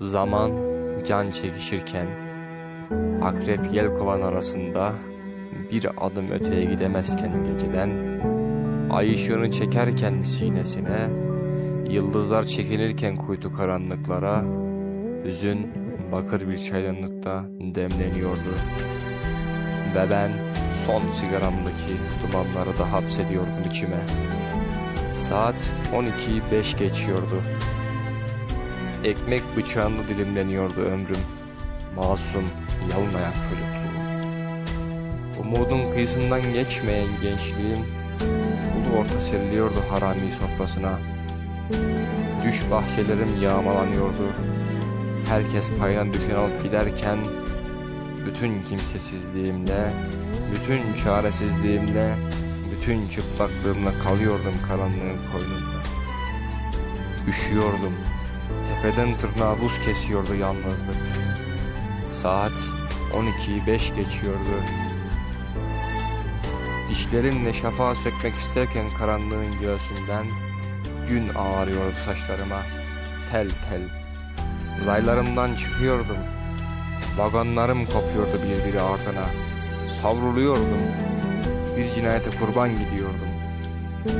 Zaman can çekişirken akrep yelkovan arasında bir adım öteye gidemezken geceden ay ışığını çekerken sinesine yıldızlar çekilirken kuytu karanlıklara hüzün bakır bir çaydanlıkta demleniyordu ve ben son sigaramdaki dumanları da hapsediyordum içime. Saat 12'yi 5 geçiyordu. Ekmek bıçağında dilimleniyordu ömrüm. Masum, yalın ayak çocukluğum. Umudun kıyısından geçmeyen gençliğim ulu orta seriliyordu harami sofrasına. Düş bahçelerim yağmalanıyordu. Herkes payına düşen alıp giderken bütün kimsesizliğimle, bütün çaresizliğimle, bütün çıplaklığımla kalıyordum karanlığın koynunda. Üşüyordum. Tepeden tırnağa buz kesiyordu yalnızlık. Saat 12'yi 5 geçiyordu. Dişlerimle şafağı sökmek isterken karanlığın göğsünden gün ağarıyordu saçlarıma. Tel tel. Raylarımdan çıkıyordum. Vagonlarım kopuyordu birbiri ardına. Savruluyordum. Bir cinayete kurban gidiyordum.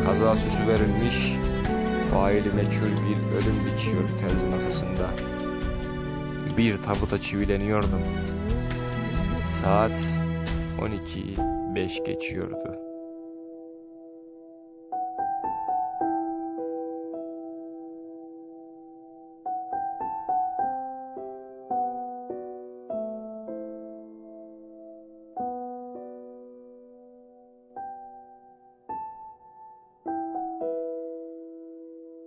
Kaza süsü verilmiş, faili meçhul bir ölüm biçiyordu terzi masasında. Bir tabuta çivileniyordum. Saat 12'yi 5 geçiyordu.